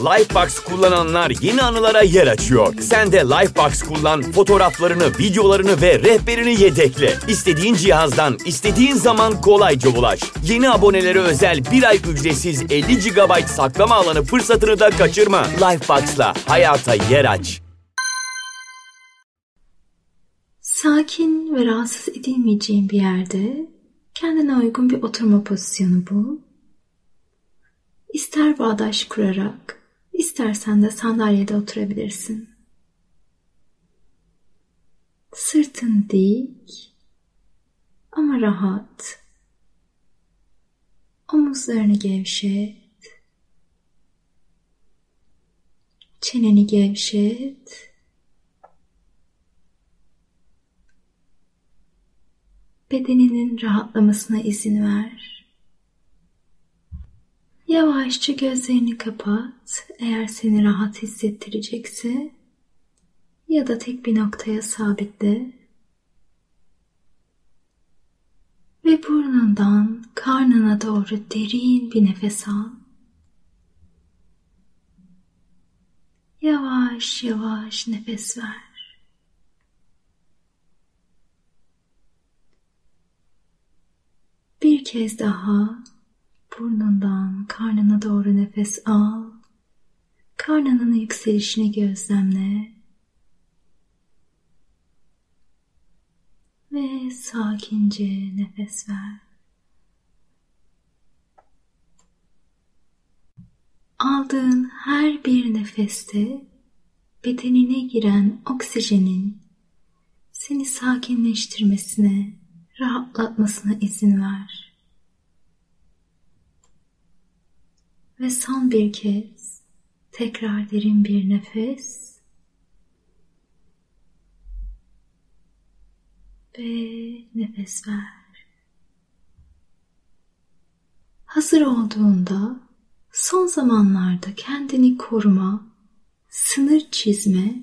Lifebox kullananlar yeni anılara yer açıyor. Sen de Lifebox kullan, fotoğraflarını, videolarını ve rehberini yedekle. İstediğin cihazdan, istediğin zaman kolayca ulaş. Yeni abonelere özel bir ay ücretsiz 50 GB saklama alanı fırsatını da kaçırma. Lifebox'la hayata yer aç. Sakin ve rahatsız edilmeyeceğin bir yerde kendine uygun bir oturma pozisyonu bul. İster bağdaş kurarak, istersen de sandalyede oturabilirsin. Sırtın dik ama rahat. Omuzlarını gevşet. Çeneni gevşet. Bedeninin rahatlamasına izin ver. Yavaşça gözlerini kapat eğer seni rahat hissettirecekse ya da tek bir noktaya sabitle ve burnundan karnına doğru derin bir nefes al. Yavaş yavaş nefes ver. Bir kez daha burnundan karnına doğru nefes al. Karnının yükselişini gözlemle. Ve sakince nefes ver. Aldığın her bir nefeste bedenine giren oksijenin seni sakinleştirmesine, rahatlatmasına izin ver. Ve son bir kez tekrar derin bir nefes ve nefes ver. Hazır olduğunda son zamanlarda kendini koruma, sınır çizme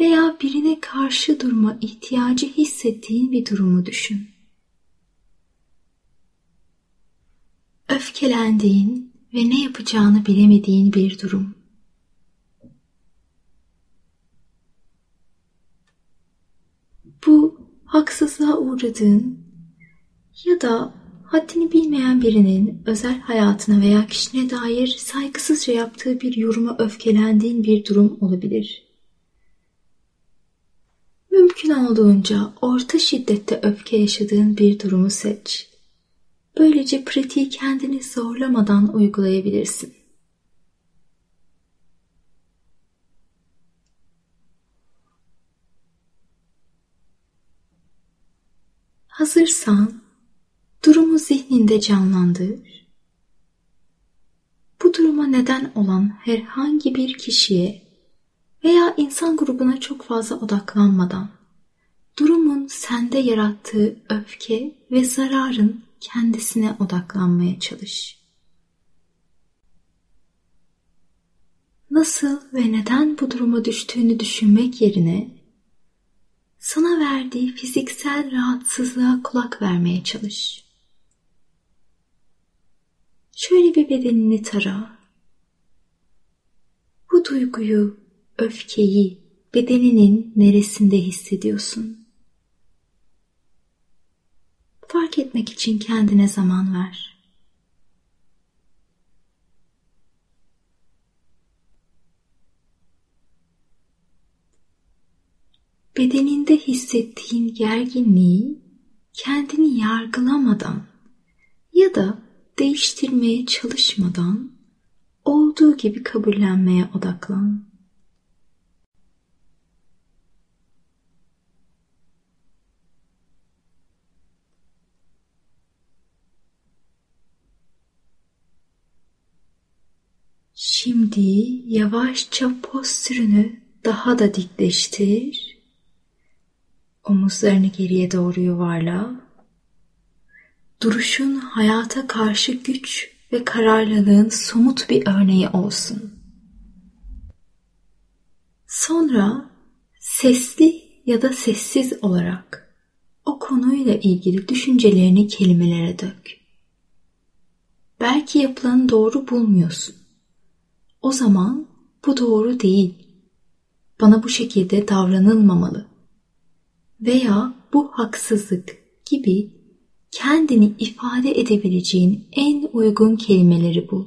veya birine karşı durma ihtiyacı hissettiğin bir durumu düşün. Öfkelendiğin ve ne yapacağını bilemediğin bir durum. Bu haksızlığa uğradığın ya da haddini bilmeyen birinin özel hayatına veya kişine dair saygısızca yaptığı bir yoruma öfkelendiğin bir durum olabilir. Mümkün olduğunca orta şiddette öfke yaşadığın bir durumu seç. Böylece pratiği kendini zorlamadan uygulayabilirsin. Hazırsan durumu zihninde canlandır. Bu duruma neden olan herhangi bir kişiye veya insan grubuna çok fazla odaklanmadan durumun sende yarattığı öfke ve zararın kendisine odaklanmaya çalış. Nasıl ve neden bu duruma düştüğünü düşünmek yerine sana verdiği fiziksel rahatsızlığa kulak vermeye çalış. Şöyle bir bedenini tara. Bu duyguyu, öfkeyi bedeninin neresinde hissediyorsun? Fark etmek için kendine zaman ver. Bedeninde hissettiğin gerginliği kendini yargılamadan ya da değiştirmeye çalışmadan olduğu gibi kabullenmeye odaklan. Şimdi yavaşça postürünü daha da dikleştir. Omuzlarını geriye doğru yuvarla. Duruşun hayata karşı güç ve kararlılığın somut bir örneği olsun. Sonra sesli ya da sessiz olarak o konuyla ilgili düşüncelerini kelimelere dök. Belki yapılanı doğru bulmuyorsun o zaman bu doğru değil. Bana bu şekilde davranılmamalı. Veya bu haksızlık gibi kendini ifade edebileceğin en uygun kelimeleri bul.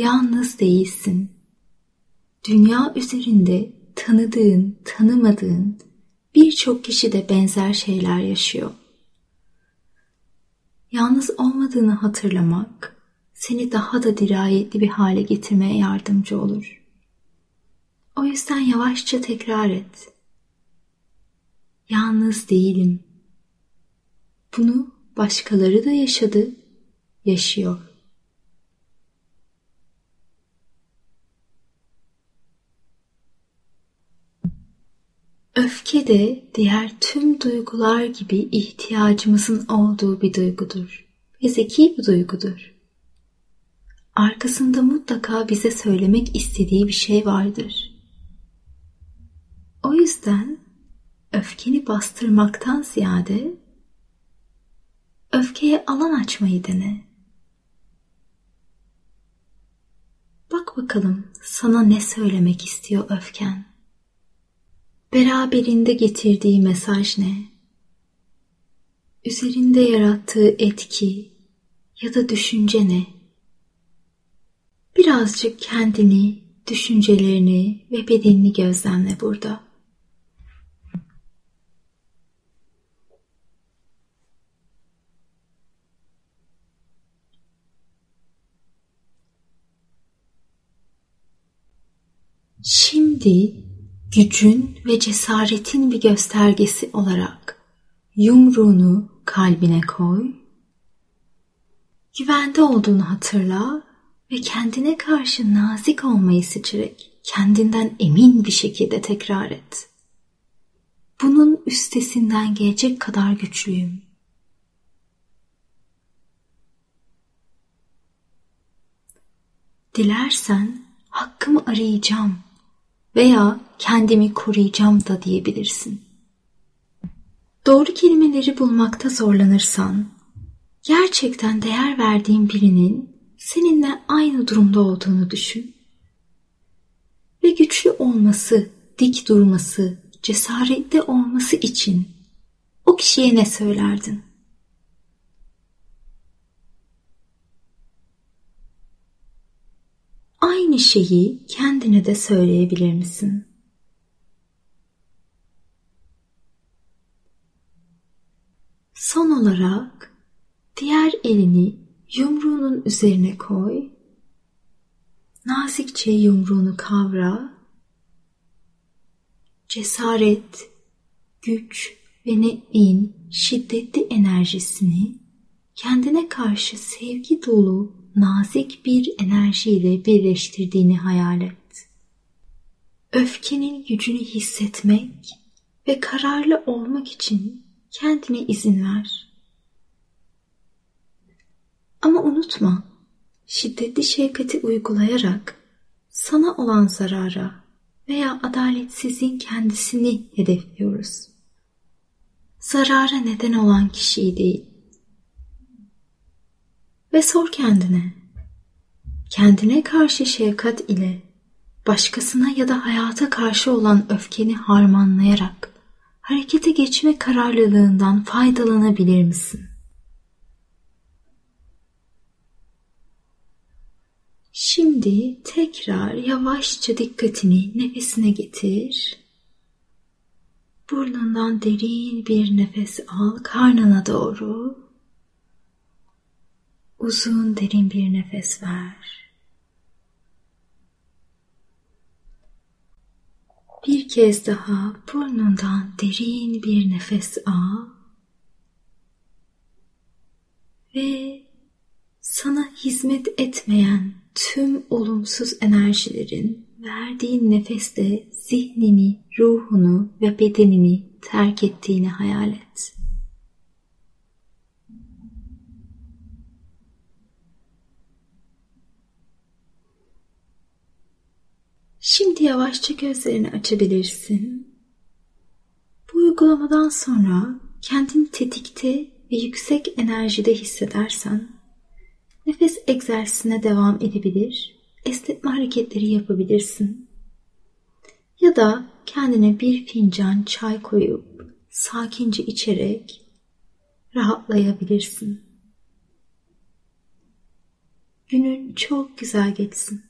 yalnız değilsin. Dünya üzerinde tanıdığın, tanımadığın birçok kişi de benzer şeyler yaşıyor. Yalnız olmadığını hatırlamak seni daha da dirayetli bir hale getirmeye yardımcı olur. O yüzden yavaşça tekrar et. Yalnız değilim. Bunu başkaları da yaşadı, yaşıyor. Öfke de diğer tüm duygular gibi ihtiyacımızın olduğu bir duygudur ve zeki bir duygudur. Arkasında mutlaka bize söylemek istediği bir şey vardır. O yüzden öfkeni bastırmaktan ziyade öfkeye alan açmayı dene. Bak bakalım sana ne söylemek istiyor öfken. Beraberinde getirdiği mesaj ne? Üzerinde yarattığı etki ya da düşünce ne? Birazcık kendini, düşüncelerini ve bedenini gözlemle burada. Şimdi gücün ve cesaretin bir göstergesi olarak yumruğunu kalbine koy. Güvende olduğunu hatırla ve kendine karşı nazik olmayı seçerek kendinden emin bir şekilde tekrar et. Bunun üstesinden gelecek kadar güçlüyüm. Dilersen hakkımı arayacağım veya kendimi koruyacağım da diyebilirsin. Doğru kelimeleri bulmakta zorlanırsan, gerçekten değer verdiğin birinin seninle aynı durumda olduğunu düşün. Ve güçlü olması, dik durması, cesaretli olması için o kişiye ne söylerdin? Aynı şeyi kendine de söyleyebilir misin? Son olarak diğer elini yumruğunun üzerine koy. Nazikçe yumruğunu kavra. Cesaret, güç ve netliğin şiddetli enerjisini kendine karşı sevgi dolu nazik bir enerjiyle birleştirdiğini hayal et. Öfkenin gücünü hissetmek ve kararlı olmak için kendine izin ver. Ama unutma, şiddetli şefkati uygulayarak sana olan zarara veya adaletsizliğin kendisini hedefliyoruz. Zarara neden olan kişiyi değil. Ve sor kendine. Kendine karşı şefkat ile başkasına ya da hayata karşı olan öfkeni harmanlayarak harekete geçme kararlılığından faydalanabilir misin? Şimdi tekrar yavaşça dikkatini nefesine getir. Burnundan derin bir nefes al karnına doğru. Uzun derin bir nefes ver. Bir kez daha burnundan derin bir nefes al ve sana hizmet etmeyen tüm olumsuz enerjilerin verdiğin nefeste zihnini, ruhunu ve bedenini terk ettiğini hayal et. Şimdi yavaşça gözlerini açabilirsin. Bu uygulamadan sonra kendini tetikte ve yüksek enerjide hissedersen nefes egzersizine devam edebilir, esnetme hareketleri yapabilirsin. Ya da kendine bir fincan çay koyup sakince içerek rahatlayabilirsin. Günün çok güzel geçsin.